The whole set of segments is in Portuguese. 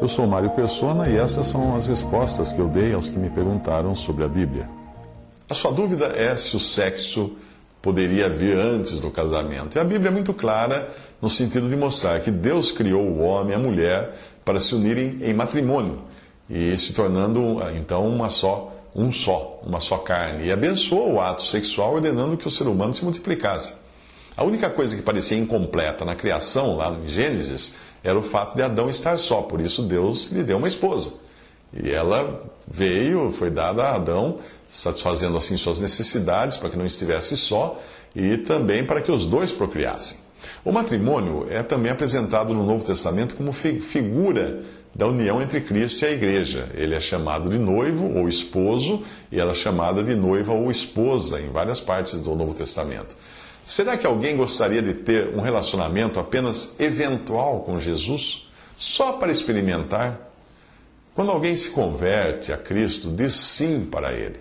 Eu sou Mário Persona e essas são as respostas que eu dei aos que me perguntaram sobre a Bíblia. A sua dúvida é se o sexo poderia vir antes do casamento. E a Bíblia é muito clara no sentido de mostrar que Deus criou o homem e a mulher para se unirem em matrimônio e se tornando então uma só, um só, uma só carne. E abençoou o ato sexual ordenando que o ser humano se multiplicasse. A única coisa que parecia incompleta na criação, lá em Gênesis, era o fato de Adão estar só. Por isso Deus lhe deu uma esposa. E ela veio, foi dada a Adão, satisfazendo assim suas necessidades para que não estivesse só e também para que os dois procriassem. O matrimônio é também apresentado no Novo Testamento como figura da união entre Cristo e a igreja. Ele é chamado de noivo ou esposo e ela é chamada de noiva ou esposa em várias partes do Novo Testamento. Será que alguém gostaria de ter um relacionamento apenas eventual com Jesus, só para experimentar? Quando alguém se converte a Cristo, diz sim para Ele.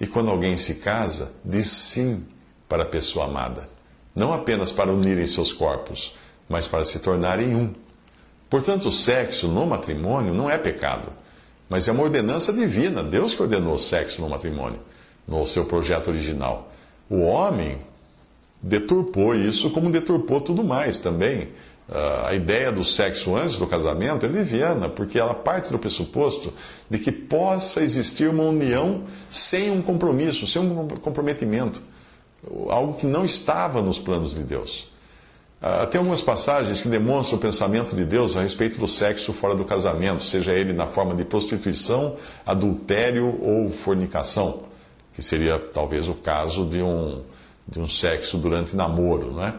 E quando alguém se casa, diz sim para a pessoa amada. Não apenas para unirem seus corpos, mas para se tornarem um. Portanto, o sexo no matrimônio não é pecado, mas é uma ordenança divina. Deus que ordenou o sexo no matrimônio, no seu projeto original. O homem deturpou isso como deturpou tudo mais também. Uh, a ideia do sexo antes do casamento é leviana, porque ela parte do pressuposto de que possa existir uma união sem um compromisso, sem um comprometimento. Algo que não estava nos planos de Deus. Uh, tem algumas passagens que demonstram o pensamento de Deus a respeito do sexo fora do casamento, seja ele na forma de prostituição, adultério ou fornicação, que seria talvez o caso de um, de um sexo durante namoro, né?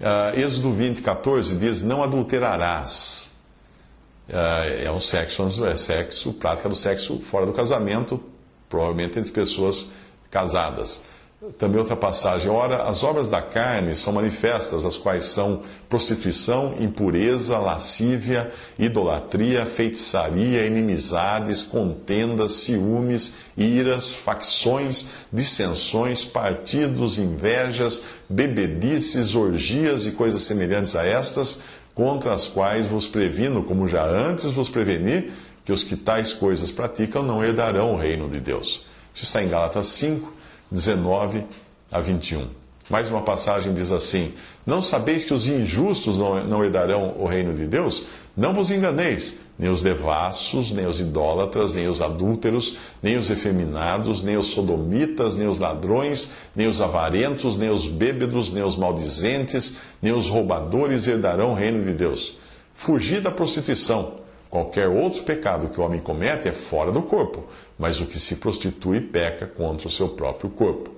Uh, Êxodo 20, 14 diz: Não adulterarás. Uh, é um sexo, é sexo, prática do sexo fora do casamento, provavelmente entre pessoas casadas. Também outra passagem, ora, as obras da carne são manifestas, as quais são prostituição, impureza, lascívia, idolatria, feitiçaria, inimizades, contendas, ciúmes, iras, facções, dissensões, partidos, invejas, bebedices, orgias e coisas semelhantes a estas, contra as quais vos previno, como já antes vos preveni, que os que tais coisas praticam não herdarão o reino de Deus. Isso está em Gálatas 5, 19 a 21. Mais uma passagem diz assim: Não sabeis que os injustos não, herdarão o reino de Deus? Não vos enganeis, nem os devassos, nem os idólatras, nem os adúlteros, nem os efeminados, nem os sodomitas, nem os ladrões, nem os avarentos, nem os bêbedos, nem os maldizentes, nem os roubadores herdarão o reino de Deus. Fugi da prostituição. Qualquer outro pecado que o homem comete é fora do corpo, mas o que se prostitui peca contra o seu próprio corpo.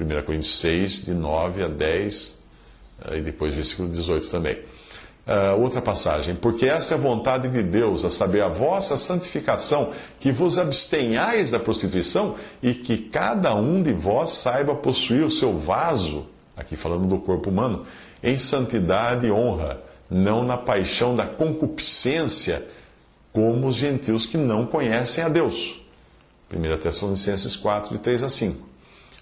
1 Coríntios 6, de 9 a 10, e depois versículo 18 também. Uh, outra passagem, porque essa é a vontade de Deus, a saber, a vossa santificação, que vos abstenhais da prostituição e que cada um de vós saiba possuir o seu vaso, aqui falando do corpo humano, em santidade e honra, não na paixão da concupiscência, como os gentios que não conhecem a Deus. 1 Tessalonicenses 4, de 3 a 5.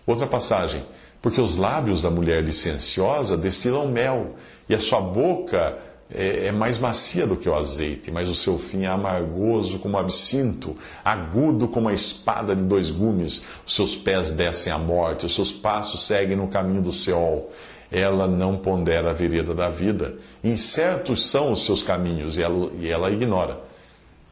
Outra passagem, porque os lábios da mulher licenciosa destilam mel, e a sua boca é, é, mais macia do que o azeite, mas o seu fim é amargoso como absinto, agudo como a espada de dois gumes. Os seus pés descem à morte, os seus passos seguem no caminho do Seol. Ela não pondera a vereda da vida. Incertos são os seus caminhos e ela, e ela ignora.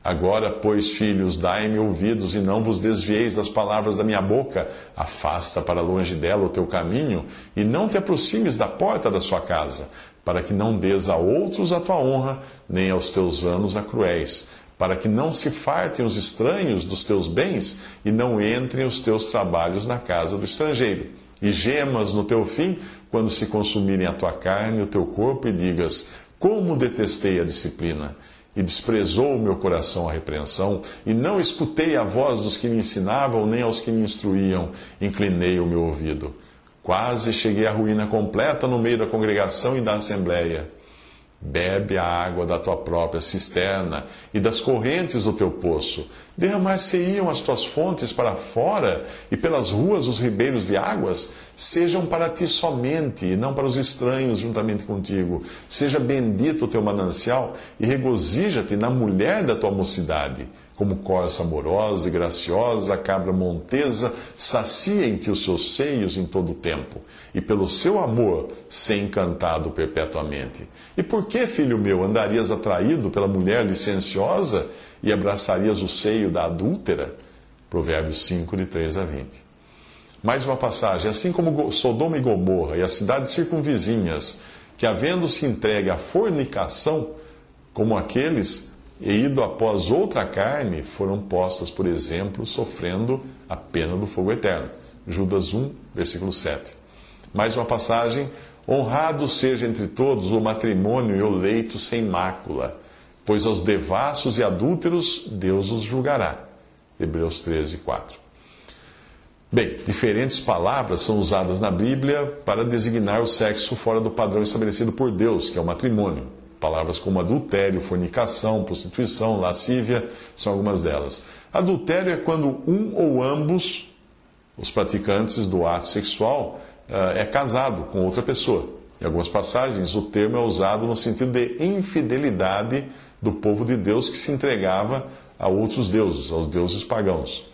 Agora, pois, filhos, dai-me ouvidos e não vos desvieis das palavras da minha boca. Afasta para longe dela o teu caminho e não te aproximes da porta da sua casa, para que não des a outros a tua honra, nem aos teus anos a cruéis, para que não se fartem os estranhos dos teus bens e não entrem os teus trabalhos na casa do estrangeiro. E gemas no teu fim, quando se consumirem a tua carne e o teu corpo, e digas: Como detestei a disciplina! E desprezou o meu coração a repreensão, e não escutei a voz dos que me ensinavam, nem aos que me instruíam, inclinei o meu ouvido. Quase cheguei à ruína completa no meio da congregação e da assembleia. Bebe a água da tua própria cisterna e das correntes do teu poço. Derramar-se-iam as tuas fontes para fora e pelas ruas os ribeiros de águas. Sejam para ti somente e não para os estranhos juntamente contigo. Seja bendito o teu manancial e regozija-te na mulher da tua mocidade como corça amorosa e graciosa, a cabra montesa, sacia em ti os seus seios em todo o tempo, e pelo seu amor ser encantado perpetuamente. E por que, filho meu, andarias atraído pela mulher licenciosa e abraçarias o seio da adúltera? Provérbios 5, de 3 a 20. Mais uma passagem. Assim como Sodoma e Gomorra e as cidades circunvizinhas, que havendo-se entregue à fornicação, como aqueles, e ido após outra carne, foram postas, por exemplo, sofrendo a pena do fogo eterno. Judas 1, versículo 7. Mais uma passagem: Honrado seja entre todos o matrimônio e o leito sem mácula, pois aos devassos e adúlteros Deus os julgará. Hebreus 13, 4. Bem, diferentes palavras são usadas na Bíblia para designar o sexo fora do padrão estabelecido por Deus, que é o matrimônio. Palavras como adultério, fornicação, prostituição, lascívia são algumas delas. Adultério é quando um ou ambos os praticantes do ato sexual uh, é casado com outra pessoa. Em algumas passagens, o termo é usado no sentido de infidelidade do povo de Deus que se entregava a outros deuses, aos deuses pagãos.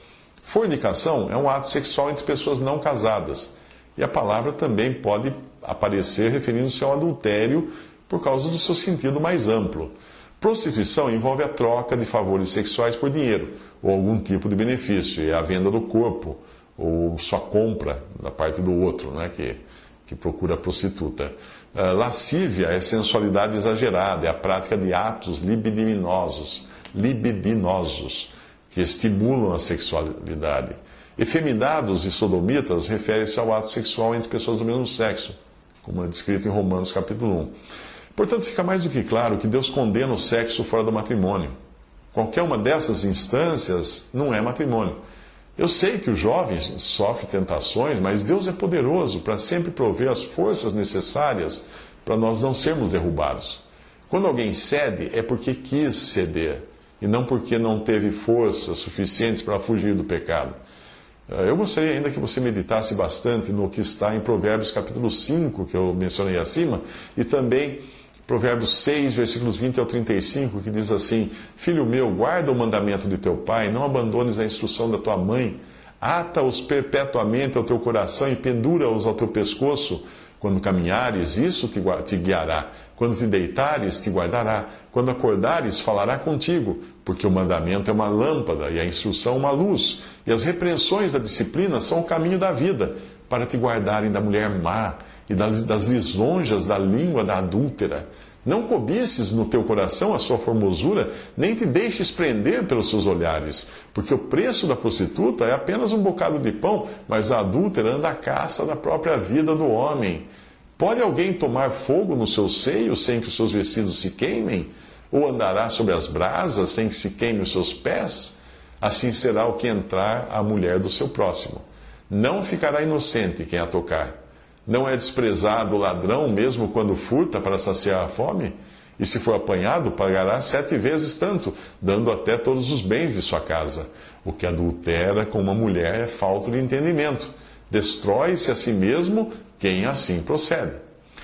Fornicação é um ato sexual entre pessoas não casadas. E a palavra também pode aparecer referindo-se ao adultério por causa do seu sentido mais amplo. Prostituição envolve a troca de favores sexuais por dinheiro ou algum tipo de benefício, e a venda do corpo ou sua compra da parte do outro, né, que, que procura a prostituta. Uh, lascívia é sensualidade exagerada, é a prática de atos libidinosos, libidinosos que estimulam a sexualidade. Efeminados e sodomitas refere-se ao ato sexual entre pessoas do mesmo sexo, como é descrito em Romanos capítulo 1. Portanto, fica mais do que claro que Deus condena o sexo fora do matrimônio. Qualquer uma dessas instâncias não é matrimônio. Eu sei que o jovem sofre tentações, mas Deus é poderoso para sempre prover as forças necessárias para nós não sermos derrubados. Quando alguém cede, é porque quis ceder e não porque não teve forças suficientes para fugir do pecado. Eh, eu gostaria ainda que você meditasse bastante no que está em Provérbios capítulo 5, que eu mencionei acima, e também Provérbios 6, versículos 20 ao 35, que diz assim: Filho meu, guarda o mandamento de teu pai, não abandones a instrução da tua mãe, ata-os perpetuamente ao teu coração e pendura-os ao teu pescoço. Quando caminhares, isso te, te guiará. Quando te deitares, te guardará. Quando acordares, falará contigo. Porque o mandamento é uma lâmpada e a instrução uma luz. E as repreensões da disciplina são o caminho da vida, para te guardarem da mulher má e das lisonjas da língua da adúltera. Não cobices no teu coração a sua formosura, nem te deixes prender pelos seus olhares, porque o preço da prostituta é apenas um bocado de pão, mas a adúltera anda à caça da própria vida do homem. Pode alguém tomar fogo no seu seio sem que os seus vestidos se queimem? Ou andará sobre as brasas sem que se queime os seus pés? Assim será o que entrar a mulher do seu próximo. Não ficará inocente quem a tocar não é desprezado o ladrão, mesmo quando furta para saciar a fome? E se for apanhado, pagará sete vezes tanto, dando até todos os bens de sua casa. O que adultera com uma mulher é falta de entendimento. Destrói-se a si mesmo quem assim procede.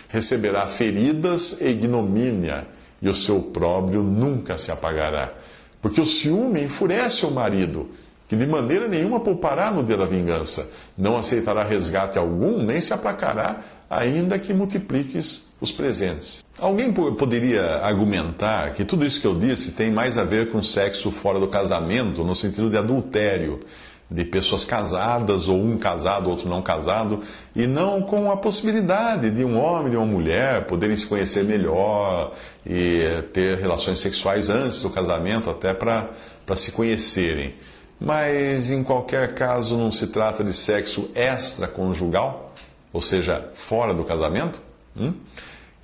Receberá feridas e ignomínia, e o seu próprio nunca se apagará. Porque o ciúme enfurece o marido que de maneira nenhuma poupará no dia da vingança, não aceitará resgate algum, nem se aplacará, ainda que multipliques os presentes. Alguém poderia argumentar que tudo isso que eu disse tem mais a ver com sexo fora do casamento, no sentido de adultério, de pessoas casadas, ou um casado, outro não casado, e não com a possibilidade de um homem e uma mulher poderem se conhecer melhor e ter relações sexuais antes do casamento, até para se conhecerem. Mas em qualquer caso não se trata de sexo extraconjugal, ou seja, fora do casamento? Hum?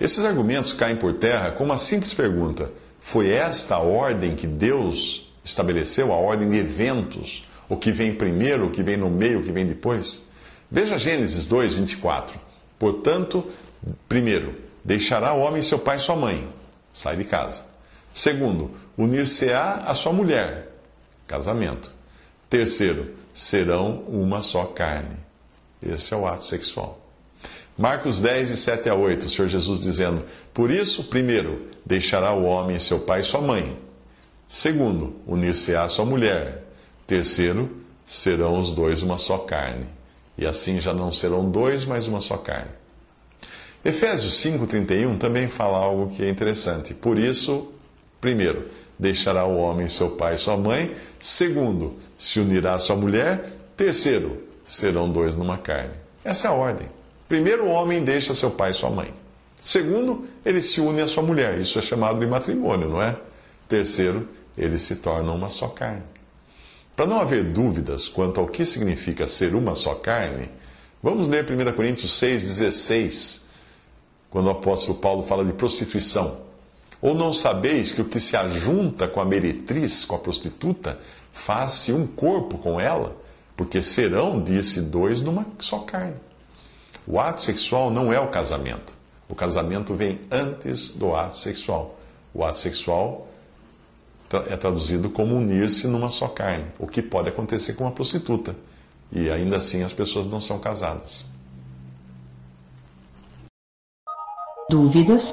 Esses argumentos caem por terra com uma simples pergunta: foi esta a ordem que Deus estabeleceu, a ordem de eventos? O que vem primeiro, o que vem no meio, o que vem depois? Veja Gênesis 2, 24. Portanto, primeiro, deixará o homem seu pai e sua mãe, sai de casa. Segundo, unir-se-á a sua mulher, casamento. Terceiro, serão uma só carne. Esse é o ato sexual. Marcos 10, de 7 a 8, o Senhor Jesus dizendo: Por isso, primeiro, deixará o homem seu pai e sua mãe. Segundo, unir-se-á sua mulher. Terceiro, serão os dois uma só carne. E assim já não serão dois, mas uma só carne. Efésios 5,31 também fala algo que é interessante. Por isso, primeiro, deixará o homem seu pai e sua mãe. Segundo, se unirá a sua mulher. Terceiro, serão dois numa carne. Essa é a ordem. Primeiro, o homem deixa seu pai e sua mãe. Segundo, ele se une à sua mulher. Isso é chamado de matrimônio, não é? Terceiro, eles se tornam uma só carne. Para não haver dúvidas quanto ao que significa ser uma só carne, vamos ler 1 Coríntios 6,16, quando o apóstolo Paulo fala de prostituição. Ou não sabeis que o que se ajunta com a meretriz, com a prostituta, faz-se um corpo com ela? Porque serão, disse, dois numa só carne. O ato sexual não é o casamento. O casamento vem antes do ato sexual. O ato sexual é traduzido como unir-se numa só carne, o que pode acontecer com uma prostituta. E ainda assim as pessoas não são casadas. Dúvidas?